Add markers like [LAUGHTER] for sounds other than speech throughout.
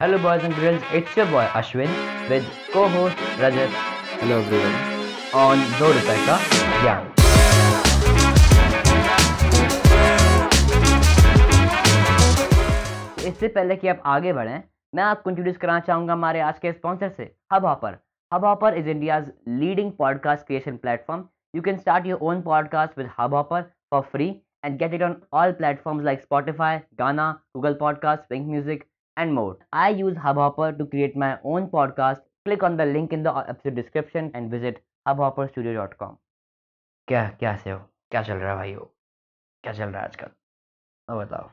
Hello, boys and girls. It's your boy Ashwin with co-host Rajat. Hello everyone. on दो रुपए का ज्ञान तो इससे पहले कि आप आगे बढ़ें मैं आपको इंट्रोड्यूस कराना चाहूँगा हमारे आज के स्पॉन्सर से Hubhopper Hubhopper is India's leading podcast creation platform you can start your own podcast with Hubhopper for free and get it on all platforms like Spotify, Ghana, Google Podcasts, Wink Music, and more. I use Hubhopper to create my own podcast. Click on the link in the episode description and visit hubhopperstudio.com. क्या क्या से हो क्या चल रहा है भाई हो क्या चल रहा है आजकल अब बताओ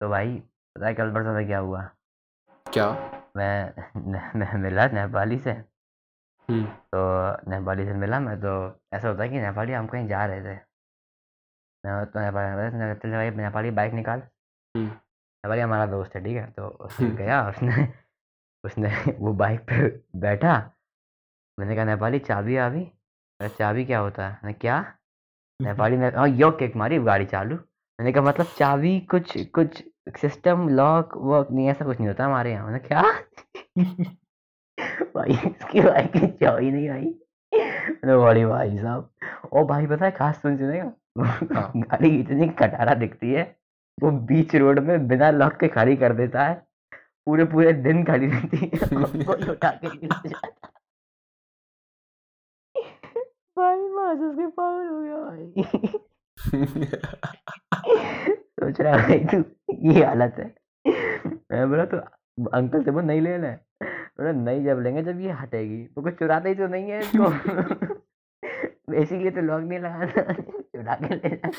तो भाई पता है कल परसों में क्या हुआ क्या मैं मैं मिला नेपाली से हम्म तो नेपाली से मिला मैं तो ऐसा होता है कि नेपाली हम कहीं जा रहे थे तो चल भाई नेपाली बाइक निकाल। हम्म। नेपाली हमारा दोस्त है ठीक है? तो उसने हम्म। गया उसने उसने वो बाइक पे बैठा। मैंने कहा नेपाली चाबी आ अभी? अरे चाबी क्या होता है? मैंने क्या? नेपाली ने हाँ यो केक मारी गाड़ी चालू। मैंने कहा मतलब चाबी कुछ कुछ सिस्टम लॉक वॉक नहीं ऐसा कुछ नहीं होता हमारे यहाँ? मैंने क्या? [LAUGHS] भाई इसकी बाइक की चाबी नहीं आई। मैंने बड़ी भाई साहब ओ भाई पता है खास सुन सुनेगा। [LAUGHS] गाड़ी इतनी कटारा दिखती है वो बीच रोड में बिना लॉक के खड़ी कर देता है पूरे पूरे दिन खड़ी रहती है [LAUGHS] भाई बस उसके पागल हो गया भाई। [LAUGHS] सोच रहा भाई तू ये हालत है। मैं बोला तो अंकल से वो नहीं लेना है बोला नहीं जब लेंगे जब ये हटेगी। तो कुछ चुराता ही तो नहीं है इसको। बेसिकली तो लॉक नहीं लगाना। चुरा के ले जाना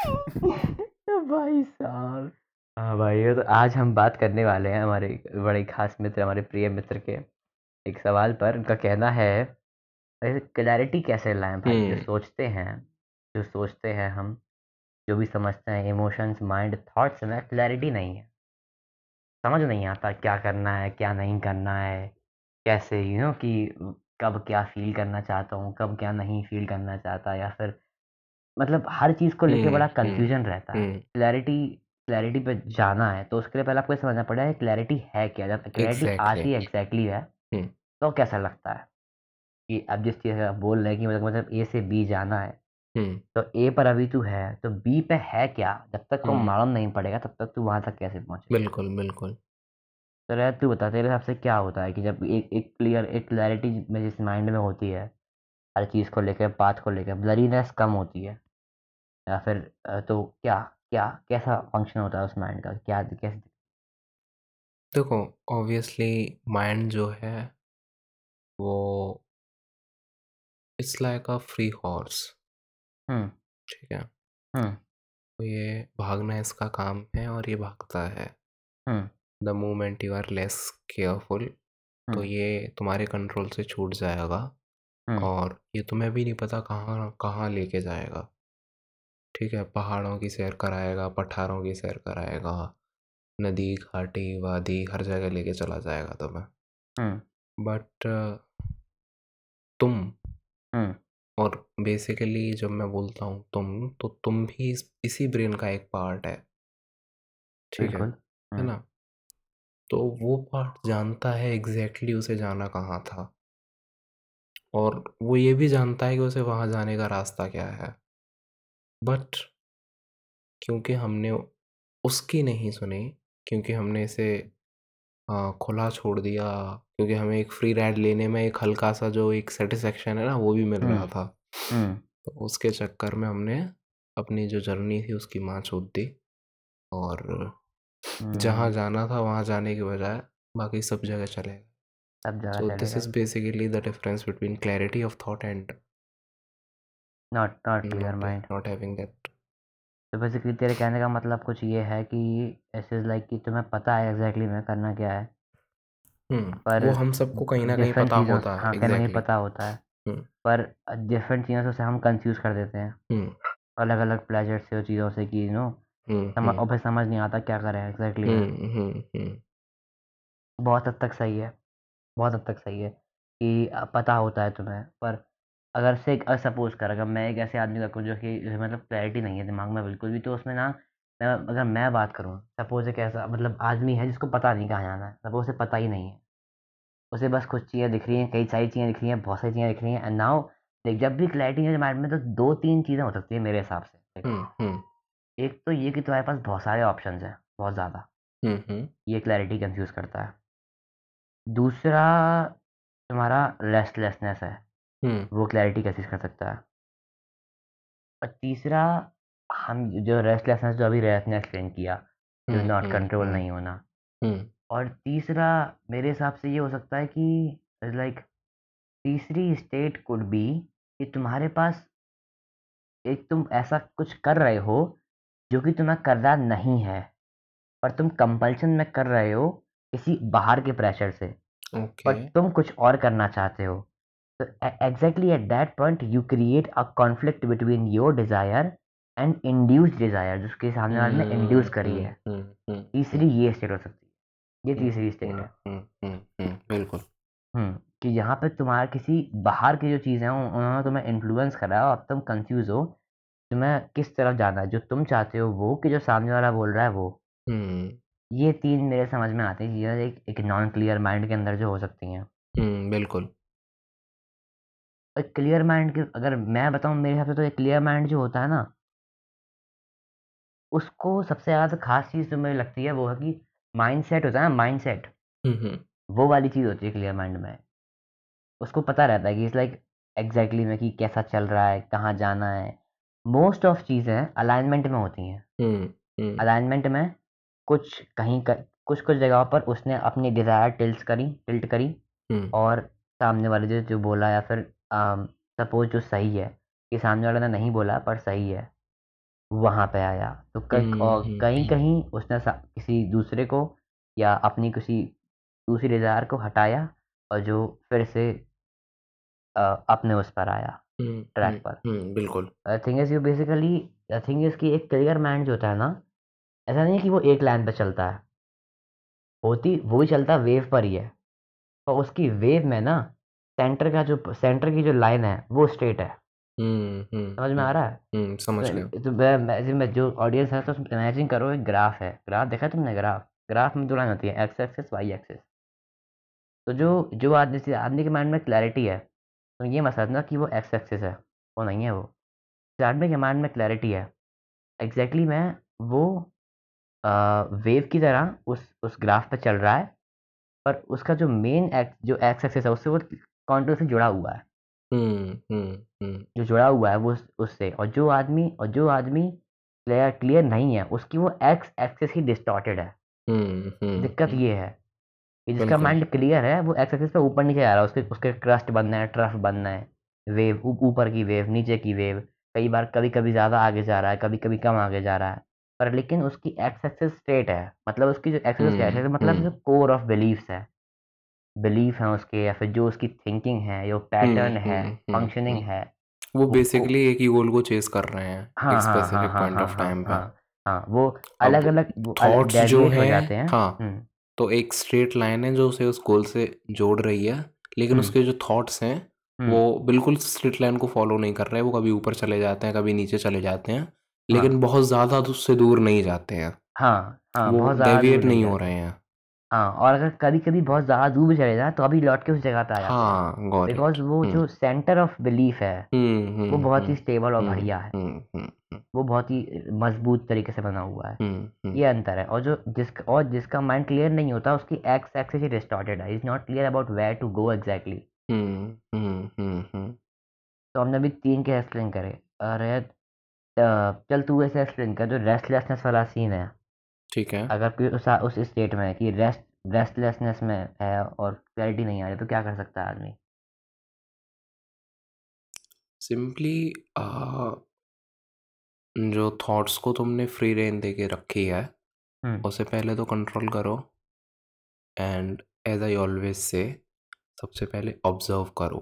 [LAUGHS] भाई साहब। हाँ भाई तो आज हम बात करने वाले हैं हमारे बड़े खास मित्र हमारे प्रिय मित्र के। एक सवाल पर उनका कहना है क्लैरिटी कैसे लाएँ भाई? जो हम्म। सोचते हैं जो सोचते हैं हम जो भी समझते हैं इमोशंस माइंड थॉट्स में क्लैरिटी नहीं है। समझ नहीं आता क्या करना है क्या नहीं करना है कैसे यू नो कि कब क्या फील करना चाहता हूँ कब क्या नहीं फील करना चाहता या फिर मतलब हर चीज़ को लेके बड़ा हम्म, हम्म, कंफ्यूजन रहता है। हम्म। क्लैरिटी क्लैरिटी पे जाना है तो उसके लिए पहले आपको समझना पड़ेगा क्लैरिटी है क्या? जब क्लैरिटी आती है एग्जैक्टली है हम्म। तो कैसा लगता है? कि अब जिस चीज़ का आप बोल रहे हैं कि मतलब मतलब ए से बी जाना है हम्म। तो ए पर अभी तू है तो बी पे है क्या? जब तक तुम हम्म। मालूम नहीं पड़ेगा तब तक तू वहाँ तक कैसे पहुंचेगा बिल्कुल बिल्कुल। तो यार तू बता तेरे हिसाब से क्या होता है कि जब एक एक क्लियर एक क्लैरिटी में जिस माइंड में होती है हर चीज़ को लेकर पाथ को लेकर ब्लरीनेस कम होती है या फिर तो क्या क्या कैसा फ़ंक्शन होता है उस माइंड का? क्या कैसे? देखो ऑब्वियसली माइंड जो है वो it's like a free horse ठीक है? हम्म। तो ये भागना इसका काम है और ये भागता है। हम्म। The moment you are less careful तो ये तुम्हारे कंट्रोल से छूट जाएगा और ये तुम्हें भी नहीं पता कहाँ कहाँ लेके जाएगा। ठीक है पहाड़ों की सैर कराएगा पठारों की सैर कराएगा नदी घाटी वादी हर जगह लेके चला जाएगा तुम्हें। बट तुम और बेसिकली जब मैं बोलता हूँ तुम तो तुम भी इस, इसी ब्रेन का एक पार्ट है। ठीक है है। ना? तो वो पार्ट जानता है एग्जैक्टली उसे जाना कहाँ था। और वो ये भी जानता है कि उसे वहाँ जाने का रास्ता क्या है। बट क्योंकि हमने उसकी नहीं सुनी क्योंकि हमने इसे आ, खुला छोड़ दिया क्योंकि हमें एक फ्री राइड लेने में एक हल्का सा जो एक सेटिस्फेक्शन है ना वो भी मिल रहा हम्म था। हम्म। तो उसके चक्कर में हमने अपनी जो जर्नी थी उसकी माँ छूट दी। और जहाँ हम्म। जाना था वहाँ जाने के बजाय बाकी सब जगह चले गए। सब जगह चले this गए। is basically the difference between clarity of thought not not clear mind not having that तो बेसिकली तेरे कहने का मतलब कुछ ये है कि ऐसे लाइक कि तुम्हें पता है एग्जैक्टली exactly मैं करना क्या है। हम्म पर वो हम सबको कहीं ना कहीं पता चीज़ों होता है हाँ कहीं ना कहीं एग्जैक्टली पता होता है। हम्म। पर डिफरेंट चीज़ों से उसे हम कंफ्यूज कर देते हैं। हम्म। अलग अलग प्लेजर से और चीज़ों से कि यू नो हम्म हम्म। और फिर समझ नहीं आता क्या करें एग्जैक्टली में हम्म हम्म हम्म। बहुत हद तक सही है बहुत हद तक सही है कि पता होता है तुम्हें पर अगर से सपोज़ कर अगर मैं एक ऐसे आदमी का जो कि मतलब क्लैरिटी नहीं है दिमाग में बिल्कुल भी तो उसमें ना मैं अगर मैं बात करूँ सपोज़ एक ऐसा मतलब आदमी है जिसको पता नहीं कहाँ जाना है सपोज़ उसे पता ही नहीं है। उसे बस कुछ चीज़ें दिख रही हैं कई सारी चीज़ें दिख रही हैं बहुत सारी चीज़ें दिख रही हैं एंड नाउ देख जब भी क्लैरिटी है माइंड में तो दो तीन चीज़ें हो सकती है मेरे हिसाब से हम्म हम्म। एक तो ये कि तुम्हारे पास बहुत सारे ऑप्शन हैं बहुत ज़्यादा। हम्म ये क्लैरिटी कंफ्यूज करता है। दूसरा तुम्हारा रेस्टलेसनेस है। हम्म वो क्लैरिटी कंफ्यूज कर सकता है? और तीसरा हम जो रेस्टलेसनेस जो अभी रेस ने एक्सप्लेन किया जो हम्म, नॉट हम्म, कंट्रोल हम्म, नहीं होना। हम्म और तीसरा मेरे हिसाब से ये हो सकता है कि लाइक तीसरी स्टेट कुड बी कि तुम्हारे पास एक तुम ऐसा कुछ कर रहे हो जो कि तुम्हें करना नहीं है पर तुम कंपल्शन में कर रहे हो किसी बाहर के प्रेशर से। ओके पर तुम कुछ और करना चाहते हो। तो exactly at that point you create a conflict between your desire and induced desire जिसके सामने वाले ने इंड्यूस करी है। हम्म, हम्म, तीसरी ये स्टेट हो सकती है। ये हम्म, तीसरी स्टेट हम्म, है। हम्म, हम्म, हम्म, बिल्कुल। हम्म कि यहाँ पे तुम्हारा किसी बाहर की जो चीज़ें हैं उन्होंने तुम्हें इन्फ्लुएंस करा है और अब तुम कंफ्यूज हो तुम्हें किस तरफ़ जाना है? जो तुम चाहते हो वो कि जो सामने वाला बोल रहा है वो। हम्म ये तीन मेरे समझ में आती हैं चीज़ें एक एक नॉन क्लियर माइंड के अंदर जो हो सकती हैं। हम्म बिल्कुल। क्लियर माइंड के अगर मैं बताऊँ मेरे हिसाब से तो एक क्लियर माइंड जो होता है ना उसको सबसे ज़्यादा खास चीज़ जो मुझे लगती है वो है कि माइंड सेट होता है ना माइंड सेट हम्म वो वाली चीज़ होती है क्लियर माइंड में। उसको पता रहता है कि इस लाइक एग्जैक्टली में कि कैसा चल रहा है कहाँ जाना है मोस्ट ऑफ़ चीज़ें अलाइनमेंट में होती हैं। हम्म हम्म। अलाइनमेंट में कुछ कहीं कर, कुछ कुछ जगहों पर उसने अपनी डिज़ायर टिल्ट करी टिल्ट करी हम्म। और सामने वाले जो जो बोला या फिर सपोज़ जो सही है कि सामने वाले ने नहीं बोला पर सही है वहाँ पे आया। तो कहीं हम्म, और हम्म, कहीं कहीं उसने किसी दूसरे को या अपनी किसी दूसरी डिज़ायर को हटाया और जो फिर से अपने उस पर आया। हम्म, ट्रैक हम्म, पर। हम्म, बिल्कुल। Thing is you basically thing is कि एक क्लियर माइंड जो होता है ना ऐसा नहीं है कि वो एक लाइन पे चलता है। होती वो ही चलता वेव पर ही है। और उसकी वेव में ना सेंटर का जो सेंटर की जो लाइन है वो स्ट्रेट है। समझ में आ रहा है? समझ गया तो तो मैं मैं- जो ऑडियंस है तो इमेजिन करो एक ग्राफ है। ग्राफ देखा है तुमने ग्राफ ग्राफ में दो लाइन होती है एक्स एक्सिस वाई एक्सिस तो जो जो आदमी से आदमी के माइंड में क्लैरिटी है तो ये मत समझना कि वो एक्स एक्सेस है वो नहीं है वो। जिस आदमी के माइंड में क्लैरिटी है। एग्जैक्टली exactly मैं वो आ, वेव की तरह उस उस ग्राफ पर चल रहा है पर उसका जो मेन एक्स जो एक्स एक्सेस है उससे वो कॉन्टूर से जुड़ा हुआ है। हम्म हम्म हम्म। जो जुड़ा हुआ है वो उस- उससे और जो आदमी और जो आदमी क्लियर क्लियर नहीं है उसकी वो एक्स एक्सेस ही डिस्टॉर्टेड है। दिक्कत ये है। जिसका माइंड क्लियर है वो एक्स एक्सिस पे ऊपर नीचे जा रहा है उसके उसके क्रस्ट बनना है ट्रफ बनना है वेव ऊपर की वेव नीचे की वेव कई बार कभी कभी ज़्यादा आगे जा रहा है कभी कभी कम आगे जा रहा है पर लेकिन उसकी एक्स एक्सिस स्ट्रेट है मतलब उसकी जो एक्सिस हम्म क्या है मतलब हम्म। जो कोर ऑफ़ बिलीफ्स है बिलीफ है उसके या फिर जो उसकी थिंकिंग है जो हम्म पैटर्न है हम्म हम्म फंक्शनिंग हम्म। है वो बेसिकली एक ही गोल को चेस कर रहे हैं हाँ एक हाँ हाँ स्पेसिफिक हाँ पॉइंट हाँ ऑफ़ हाँ हाँ हाँ वो अलग अलग थॉट्स जो हो हैं जाते हैं हाँ हम्म। तो एक स्ट्रेट लाइन है जो उसे उस गोल से जोड़ रही है लेकिन हम्म। उसके जो थॉट्स हैं हम्म। वो बिल्कुल स्ट्रेट लाइन को फॉलो नहीं कर रहे वो कभी ऊपर चले जाते हैं कभी नीचे चले जाते हैं हाँ। लेकिन बहुत ज़्यादा उससे दूर नहीं जाते हैं। हाँ हाँ वो डेविएट नहीं नहीं हो रहे हैं। हाँ और अगर कभी कभी बहुत ज़्यादा दूर भी चले जाए तो अभी लौट के उस जगह पे आ जाते हाँ। बिकॉज़ वो हम्म। जो सेंटर ऑफ़ बिलीफ है हम्म वो हम्म बहुत ही स्टेबल और बढ़िया है। वो बहुत ही मज़बूत तरीके से बना हुआ है। ये अंतर है। और जो जिसका और जिसका माइंड क्लियर नहीं होता उसकी एक्स एक्सिस ही डिस्टॉर्टेड है। Is not clear about where to go exactly hmm hmm hmm hmm. तो हमने अभी तीन के एक्सप्लेन करे। अरे चल तू ऐसे एक्सप्लेन कर जो रेस्टलेसनेस वाला सीन है। ठीक है। अगर कोई उस उस स्टेट में है कि रेस्ट रेस्टलेसनेस में है और क्लैरिटी नहीं आ रही तो क्या कर सकता है आदमी? सिंपली जो थॉट्स को तुमने फ्री रेन दे के रखी है हम्म। उसे पहले तो कंट्रोल करो and as I always say सबसे पहले ऑब्ज़र्व करो।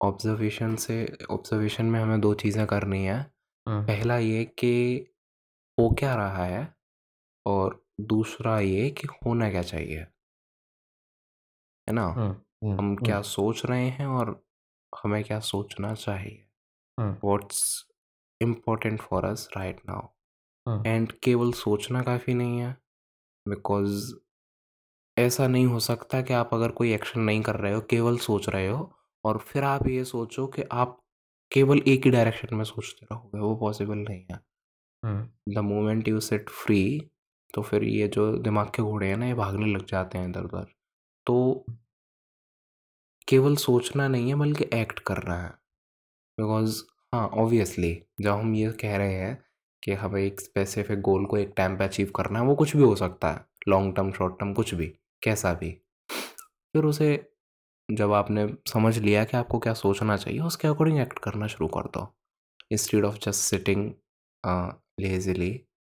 ऑब्जर्वेशन से ऑब्जर्वेशन में हमें दो चीज़ें करनी है। हम्म। पहला ये कि हो क्या रहा है और दूसरा ये कि होना क्या चाहिए है ना हम्म हम्म हम हम्म क्या सोच रहे हैं और हमें क्या सोचना चाहिए हम्म what's important for us right now hmm. And केवल सोचना काफ़ी नहीं है बिकॉज़ ऐसा नहीं हो सकता कि आप अगर कोई एक्शन नहीं कर रहे हो, केवल सोच रहे हो और फिर आप ये सोचो कि आप केवल एक ही डायरेक्शन में सोचते रहोगे, वो पॉसिबल नहीं है। हुँ। The moment you set free तो फिर ये जो दिमाग के घोड़े हैं ना, ये भागने लग जाते हैं इधर-उधर। तो केवल सोचना नहीं है बल्कि एक्ट करना है। बिकॉज़ हाँ, ऑब्वियसली जब हम ये कह रहे हैं कि हमें एक स्पेसिफिक गोल को एक टाइम पे अचीव करना है, वो कुछ भी हो सकता है, लॉन्ग टर्म, शॉर्ट टर्म कुछ भी, कैसा भी। फिर उसे जब आपने समझ लिया कि आपको क्या सोचना चाहिए, उसके अकॉर्डिंग एक्ट करना शुरू कर दो। Instead of just sitting lazily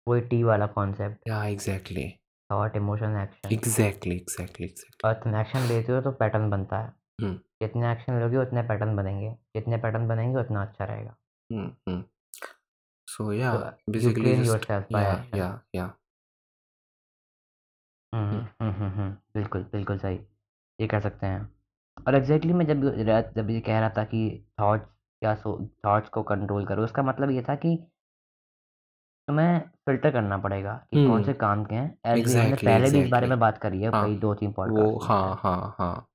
वही टी वाला कॉन्सेप्ट या exactly, thought, emotion, action exactly, exactly, exactly. और तुम एक्शन लेते हो तो पैटर्न बनता है। हुँ, जितने एक्शन लोगे उतने पैटर्न बनेंगे। जितने पैटर्न बनेंगे उतना अच्छा रहेगा। हुँ, हुँ। सो या बेसिकली जस्ट या, या, या। हुँ, हुँ, हुँ, हुँ, हुँ। बिल्कुल, बिल्कुल सही। ये कह सकते हैं। और एग्ज़ैक्टली मैं जब जब ये कह रहा था कि थॉट्स क्या सो थॉट्स को कंट्रोल करो, उसका मतलब ये था कि तुम्हें फ़िल्टर करना पड़ेगा कि कौन से हुँ, काम के हैं। एज़ वी हमने एग्ज़ैक्टली, पहले भी इस बारे एग्ज़ैक्टली। में बात करी है हाँ, कई 2-3 वो पॉडकास्ट में हाँ, शायद। हाँ, हाँ।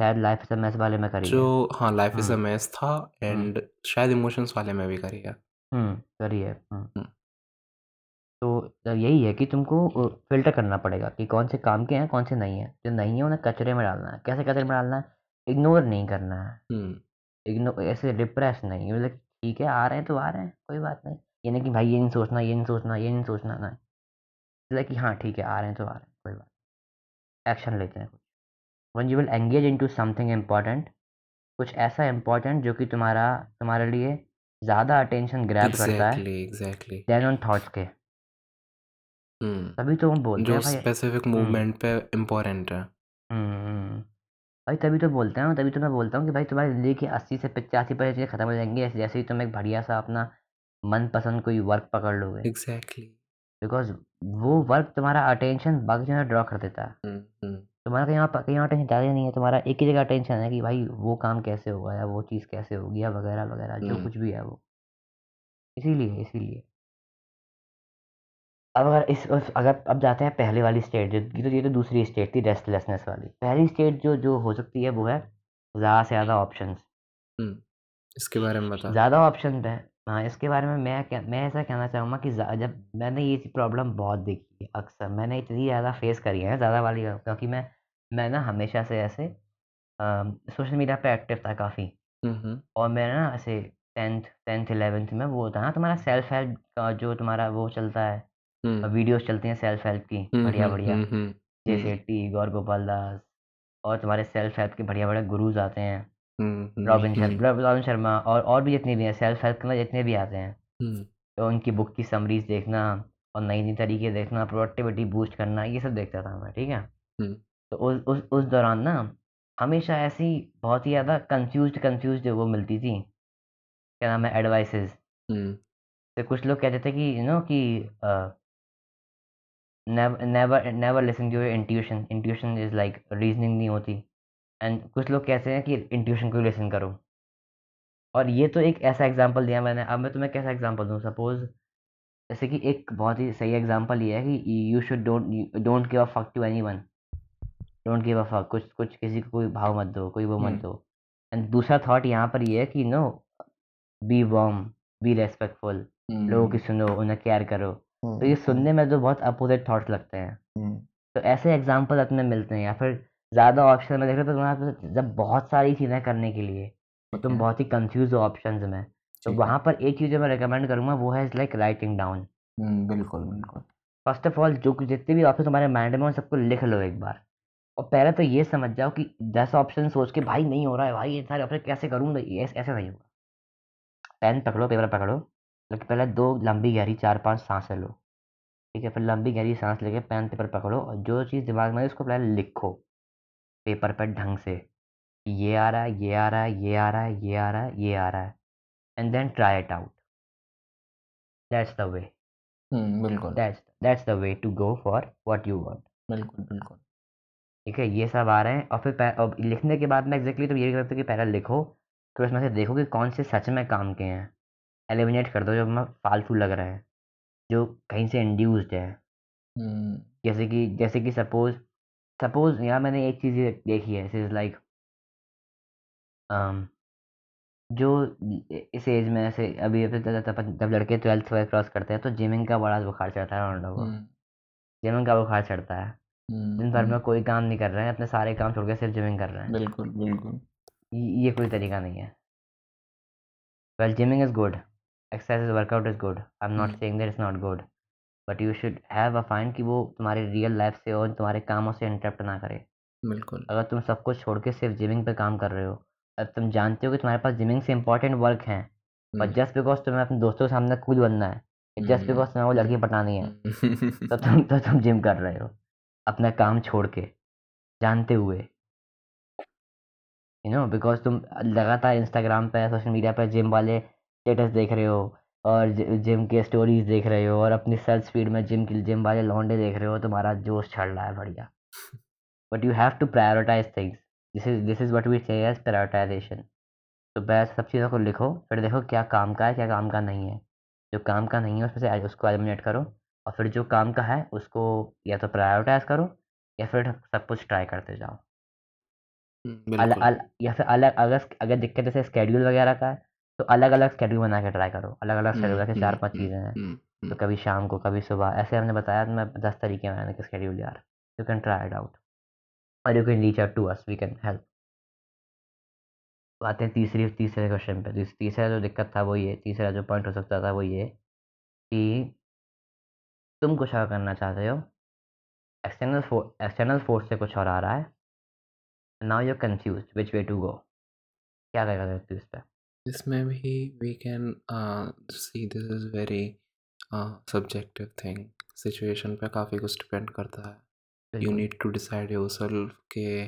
शायद लाइफ़ इज़ अ वाले में करी है। जो हाँ, लाइफ़ इज़ अ हुँ, था एंड शायद इमोशंस वाले में भी करी है। हुँ, करी है। तो यही है कि तुमको फ़िल्टर करना पड़ेगा कि कौन से काम के हैं, कौन से नहीं हैं। जो नहीं है उन्हें कचरे में डालना है। कैसे कचरे में डालना है? इग्नोर नहीं करना है। हुँ, इग्नो ऐसे डिप्रेस नहीं मतलब ठीक है आ रहे हैं तो आ रहे हैं, कोई बात नहीं। ये नहीं कि भाई ये नहीं सोचना, ये नहीं सोचना, ये नहीं सोचना, ना मतलब कि हाँ ठीक है आ रहे हैं तो आ रहे हैं, कोई बात एक्शन लेते हैं कुछ। When you will engage into something important कुछ ऐसा इम्पोर्टेंट जो कि तुम्हारा तुम्हारे लिए ज़्यादा अटेंशन ग्रैब करता है एग्ज़ैक्टली। देन ऑन थॉट्स के। तभी तो हम बोलते जो हैं स्पेसिफिक मूवमेंट पे इम्पोर्टेंट है। हुँ, हुँ। भाई तभी तो बोलते हैं तभी तो मैं बोलता हूँ कि भाई तुम्हारी ज़िंदगी की 80 से 85% चीज़ें खत्म हो जाएँगी जैसे ही तुम एक बढ़िया-सा अपना मनपसंद कोई वर्क पकड़ लोगे। एग्ज़ैक्टली। बिकॉज़ वो वर्क तुम्हारा अटेंशन बाकी जगह ड्रॉ कर देता है। हुँ, हुँ, तुम्हारा कहीं और कहीं और अटेंशन ज़्यादा नहीं है, तुम्हारा एक ही जगह अटेंशन है कि भाई वो काम कैसे होगा या वो चीज़ कैसे होगी या वगैरह-वगैरह जो कुछ भी है वो। इसीलिए, इसीलिए। अब अगर इस अगर अब जाते हैं पहले वाली स्टेट जो ये तो ये तो दूसरी स्टेट थी रेस्टलेसनेस वाली। पहली स्टेट जो जो हो सकती है वो है ज़्यादा से ज़्यादा ऑप्शन इसके बारे में बता। ज़्यादा ऑप्शन हैं। हाँ, इसके बारे में मैं क्या मैं ऐसा कहना चाहूँगा कि जब मैंने ये प्रॉब्लम बहुत देखी है अक्सर, मैंने इतनी ज़्यादा फेस करी है ज़्यादा वाली क्योंकि मैं मैं ना हमेशा से ऐसे सोशल मीडिया पे एक्टिव था काफ़ी। और मैं ना ऐसे 10th 10th 11th में वो होता है ना तुम्हारा सेल्फ हेल्प का जो तुम्हारा वो चलता है हुँ, चलती हैं सेल्फ हेल्प की बढ़िया-बढ़िया, हुँ, हुँ, जैसे टी गौर गोपाल दास और तुम्हारे सेल्फ हेल्प के बढ़िया-बढ़िया गुरुज़ आते हैं। हुँ, हुँ, रॉबिन शर्मा मतलब रॉबिन शर्मा और और भी जितने भी हैं सेल्फ हेल्प अंदर जितने भी आते हैं। तो उनकी बुक की समरीज़ देखना और नई-नई तरीके देखना, प्रोडक्टिविटी बूस्ट करना, ये सब देखता था मैं, ठीक है? तो उस उस उस दौरान ना हमेशा ऐसी बहुत ही ज़्यादा कन्फ्यूज़्ड कन्फ्यूज़्ड वो मिलती थी, क्या नाम है? एडवाइसेज़। तो कुछ लोग कहते थे कि यू नो कि never never listen to your intuition, intuition is like reasoning नहीं होती। एंड कुछ लोग कहते हैं कि इंट्यूशन को लिसन करो। और ये तो एक ऐसा एग्ज़ाम्पल दिया मैंने, अब मैं तुम्हें कैसा एग्ज़ाम्पल दूँ? सपोज़ जैसे कि एक बहुत ही सही एग्ज़ाम्पल ये है कि you should don't don't give a fuck to anyone. Don't give a fuck कुछ कुछ किसी को कोई भाव मत दो, कोई वो मत दो। एंड दूसरा थॉट यहाँ पर ये है कि no be warm be respectful लोगों की सुनो, उन्हें केयर करो। तो ये हुँ, हुँ, सुनने में तो बहुत अपोज़िट थॉट्स लगते हैं। तो ऐसे एग्ज़ाम्पल अपने मिलते हैं या फिर ज़्यादा ऑप्शन में देखो तो तुम्हारे पास जब बहुत सारी चीज़ें करने के लिए और तुम बहुत ही कन्फ्यूज़ हो ऑप्शन में, तो वहाँ पर एक चीज़ जो मैं रिकमेंड करूँगा वो है लाइक राइटिंग डाउन। बिल्कुल, बिल्कुल। फ़र्स्ट ऑफ़ ऑल जो जितने भी ऑप्शन तुम्हारे माइंड में हो सबको लिख लो एक बार। और पहले तो ये समझ जाओ कि 10 ऑप्शन सोच के भाई नहीं हो रहा है भाई ये सारे ऑप्शन कैसे करूँगा? ऐसे नहीं होगा। पेन पकड़ो, पेपर पकड़ो, लेकिन पहले दो लंबी गहरी 4-5 साँसें लो, ठीक है? फिर लंबी गहरी साँस लेके पेन पेपर पकड़ो और जो चीज़ दिमाग में है उसको पहले लिखो, पेपर पर ढंग से। ये आ रहा है, ये आ रहा है, ये आ रहा है, ये आ रहा है, ये आ रहा है and then try it out. That's the way, बिल्कुल, that's that's the way to go for what you want. बिल्कुल, बिल्कुल। ठीक है? ये सब आ रहे हैं और फिर अब लिखने के बाद में एग्ज़ैक्टली तो ये करते हो कि पहले लिखो, फिर उसमें से देखो कि कौन से सच में काम के हैं। एलिमिनेट कर दो जो मैं फालतू लग रहे हैं। जो कहीं से इंड्यूस्ड है जैसे कि जैसे कि सपोज़ सपोज़ यहाँ मैंने एक चीज़ देखी है इज़ लाइक um, जो इस एज में ऐसे अभी अभी तक तब जब लड़के ट्वेल्थ क्रॉस करते हैं तो जिमिंग का बड़ा बुखार चढ़ता है उन लोगों को। जिमिंग का बुखार चढ़ता है। दिन भर में कोई काम नहीं कर रहे हैं अपने सारे काम छोड़ के सिर्फ़ जिमिंग कर रहे हैं। बिल्कुल, बिल्कुल। ये कोई तरीका नहीं है। Well gymming is good exercise workout is good I am not. Saying that it's not good but you should have a find कि वो तुम्हारी रियल लाइफ से और तुम्हारे कामों से इंटरप्ट ना करे। बिल्कुल। अगर तुम सब कुछ छोड़ के सिर्फ़ जिमिंग पे काम कर रहे हो अब तुम जानते हो कि तुम्हारे पास जिमिंग से इंपॉर्टेंट वर्क है बट जस्ट बिकॉज़ तुम्हें अपने दोस्तों के सामने कूल बनना है जस्ट बिकॉज़ तुम्हें वो लड़की पटानी है तो [LAUGHS] तुम तो तुम जिम कर रहे हो अपना काम छोड़ के जानते हुए। यू नो बिकॉज़ तुम लगातार इंस्टाग्राम पे सोशल मीडिया पे जिम वाले स्टेटस देख रहे हो और जिम के स्टोरीज देख रहे हो और अपनी सर्च फ़ीड में जिम की जिम वाले लौंडे देख रहे हो तुम्हारा जोश चढ़ रहा है बढ़िया। But you have to prioritize things this is this is what we say as prioritization तो बस सब चीज़ों को लिखो फिर देखो क्या काम का है क्या काम का नहीं है। जो काम का नहीं है उसमें से उसको एलिमिनेट करो और फिर जो काम का है उसको या तो प्रायोरिटाइज करो या फिर सब कुछ ट्राई करते जाओ। अल, अल, या फिर अलग अगर अगर दिक्कत जैसे स्केड्यूल वगैरह का है तो अलग अलग स्केड्यूल बना के ट्राई करो। अलग अलग हुँ, स्केड्यूल रखे चार हुँ, पाँच चीज़ें हैं। तो कभी शाम को कभी सुबह। ऐसे हमने बताया तो मैं दस तरीके बनाने के स्केड्यूल यार। You can try it out और you can reach out to us we can help तो आते हैं तीसरी तीसरे क्वेश्चन पे। तीस- तीसरा जो दिक्कत था वो ये तीसरा जो पॉइंट हो सकता था वो ये कि तुम कुछ और करना चाहते हो। एक्सटर्नल फोर्स एक्सटर्नल फोर्स से कुछ और आ रहा है। Now you confuse which way to go क्या करेगा व्यक्ति इस पे? इसमें भी we can see this is very subjective thing situation पे काफ़ी कुछ डिपेंड करता है। You need to decide yourself के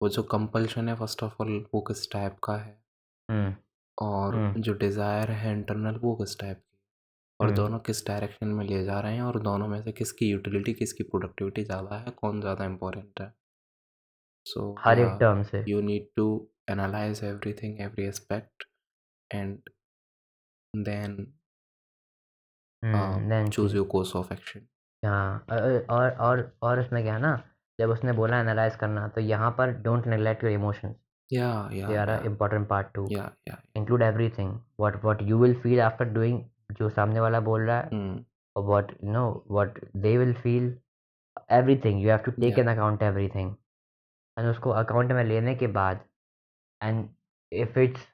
वो जो कंपल्शन है फ़र्स्ट ऑफ़ ऑल वो किस टाइप का है? और जो डिज़ायर है इंटरनल वो किस टाइप की? और दोनों किस डायरेक्शन में ले जा रहे हैं? और दोनों में से किसकी यूटिलिटी किसकी प्रोडक्टिविटी ज़्यादा है? कौन ज़्यादा इम्पोर्टेंट है? सो हर एक या टर्म से। you need to analyze everything every aspect. And then hmm um, then choose your course of action. हाँ और और और उसमें क्या है ना जब उसने बोला एनालाइज करना तो यहाँ पर don't neglect your emotions yeah yeah they are a yeah. Important part to yeah yeah include everything what what you will feel after doing जो सामने वाला बोल रहा है. और what you know what they will feel everything you have to take in account everything and उसको account में लेने के बाद एंड इफ़ इट्स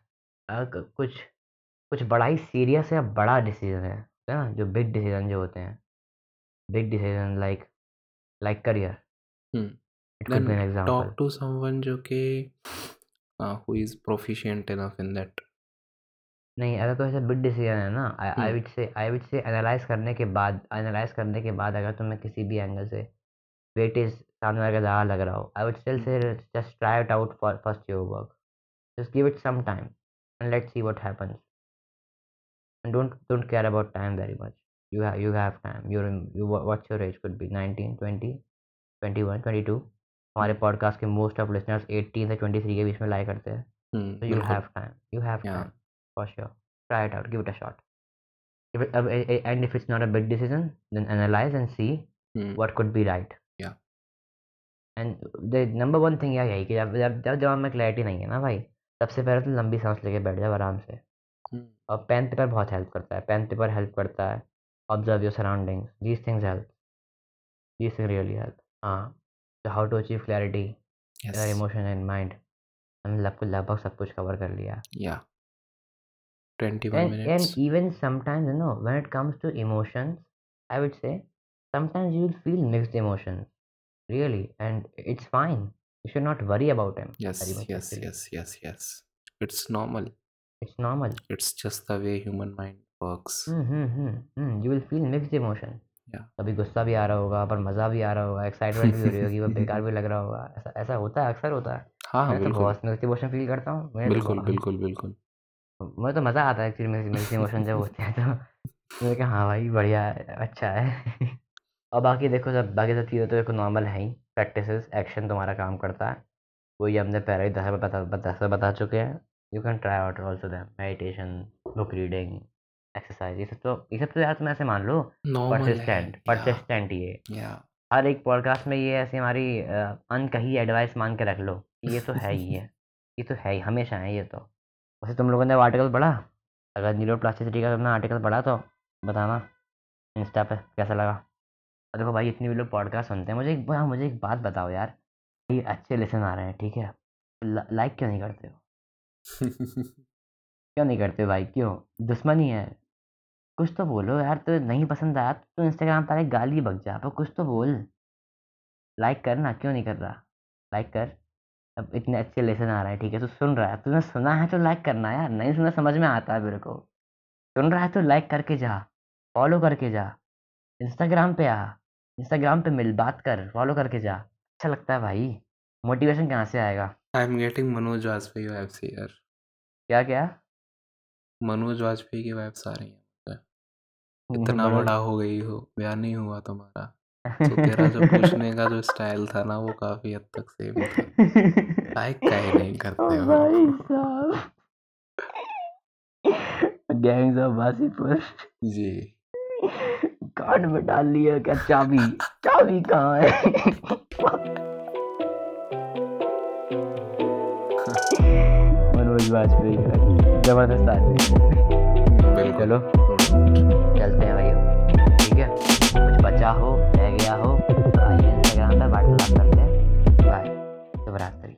कुछ कुछ बड़ा ही सीरियस या बड़ा डिसीज़न है है ना? जो बिग डिसीज़न जो होते हैं। Big decision like like career talk to someone जो कि who is proficient enough in that. नहीं अगर कोई ऐसा बिग डिसीज़न है ना आई. विड से आई विड से एनालाइज करने के बाद एनालाइज करने के बाद अगर तुम्हें किसी भी एंगल से वेटेज सामने वाले का ज़्यादा लग रहा हो I would still say just try it out for first your work just give it some time And let's see what happens and don't don't care about time very much you have you have time you're in you wha- what's your age could be 19 20 21 22 हमारे podcast के most of listeners 18 से 23 के बीच में like करते हैं hmm. so you बिल्कुल have time you have yeah time for sure try it out give it a shot if it, uh, uh, and if it's not a big decision then analyze and see hmm. what could be right yeah and the number one thing यही है कि जब जब जब दिमाग में clarity नहीं है ना भाई सबसे पहले तो लंबी सांस लेके बैठ जाओ आराम से. और पेन पेपर बहुत हेल्प करता है पेन पेपर हेल्प करता है। Observe your surroundings these things help. These thing really help हाँ। तो how to achieve clarity emotion and mind. हमने लगभग लगभग सब कुछ कवर कर लिया। yeah 21 and minutes and even sometimes you know when it comes to emotions i would say sometimes you will feel mixed emotions really and it's fine you should not worry about very yes yes actually. yes yes yes. It's normal. It's normal. It's just the way human mind works. Hmm, hmm, hmm, you will feel mixed emotion. Yeah. कभी गुस्सा भी आ रहा होगा पर मज़ा भी आ रहा होगा एक्साइटमेंट भी हो रही होगी वो [LAUGHS] बेकार भी लग रहा होगा। ऐसा ऐसा होता है अक्सर होता है। हाँ हाँ तो बिल्कुल। बहुत मिक्स इमोशन फील करता हूँ बिल्कुल बिल्कुल बिल्कुल। [LAUGHS] मुझे तो मज़ा आता है एक्चुअली मिक्स इमोशन जब होते हैं तो। [LAUGHS] मैंने कहा हाँ भाई बढ़िया अच्छा है। और बाकी देखो सब बाकी सब चीज़ें तो देखो नॉर्मल है ही। प्रैक्टिसेस एक्शन तुम्हारा काम करता है। वही हमने पहले ही दस बता बता बता चुके हैं। You can try out also them meditation book reading exercise ये सब तो ये सब तो यार तुम ऐसे मान लो। परसिस्टेंट परसिस्टेंट ये। हर एक पॉडकास्ट में ये ऐसी हमारी अनकही एडवाइस मान के रख लो कि ये तो है ही है। [LAUGHS] ये तो है ही हमेशा है ये तो। वैसे तुम लोगों ने वो आर्टिकल पढ़ा? अगर न्यूरो प्लास्टिसिटी का तुमने आर्टिकल पढ़ा तो बताना इंस्टा पे कैसा लगा? और देखो भाई इतने भी लोग पॉडकास्ट सुनते हैं। मुझे एक हाँ, मुझे एक बात बताओ यार। ये अच्छे लेसन आ रहे हैं ठीक है? लाइक क्यों नहीं करते हो? [LAUGHS] क्यों नहीं करते भाई? क्यों? दुश्मनी है। कुछ तो बोलो यार तो नहीं पसंद आया तो इंस्टाग्राम पर एक गाली बग जा पर कुछ तो बोल। लाइक कर ना क्यों नहीं कर रहा? लाइक कर। अब इतने अच्छे लेसन आ रहे हैं ठीक है? तो सुन रहा है। तूने सुना है तो लाइक करना यार। नहीं सुना समझ में आता है मेरे को। सुन रहा है तो लाइक करके जा। फॉलो करके जा। इंस्टाग्राम पे आ। इंस्टाग्राम पे मिल बात कर फॉलो करके जा। अच्छा लगता है भाई। मोटिवेशन कहाँ से आएगा? I am getting Manoj Vajpayee vibes here क्या क्या मनोज वाजपेयी की वाइब्स आ रही हैं इतना बड़ा हो गई हो ब्याह नहीं हुआ तुम्हारा। [LAUGHS] तो तेरा जो पूछने का जो स्टाइल था ना वो काफ़ी हद तक सेम था। लाइक काहे [LAUGHS] नहीं करते हो। भाई साहब। Gangs of Wasseypur ji. Card में डाल लिया क्या? चाबी। चाबी कहाँ है? मनोज वाजपेयी का ज़बरदस्त आदमी। चलो चलते हैं भाई ठीक है? कुछ बचा हो रह गया हो तो आइए इंस्टाग्राम पे वार्तालाप करते हैं। बाय शुभ रात्रि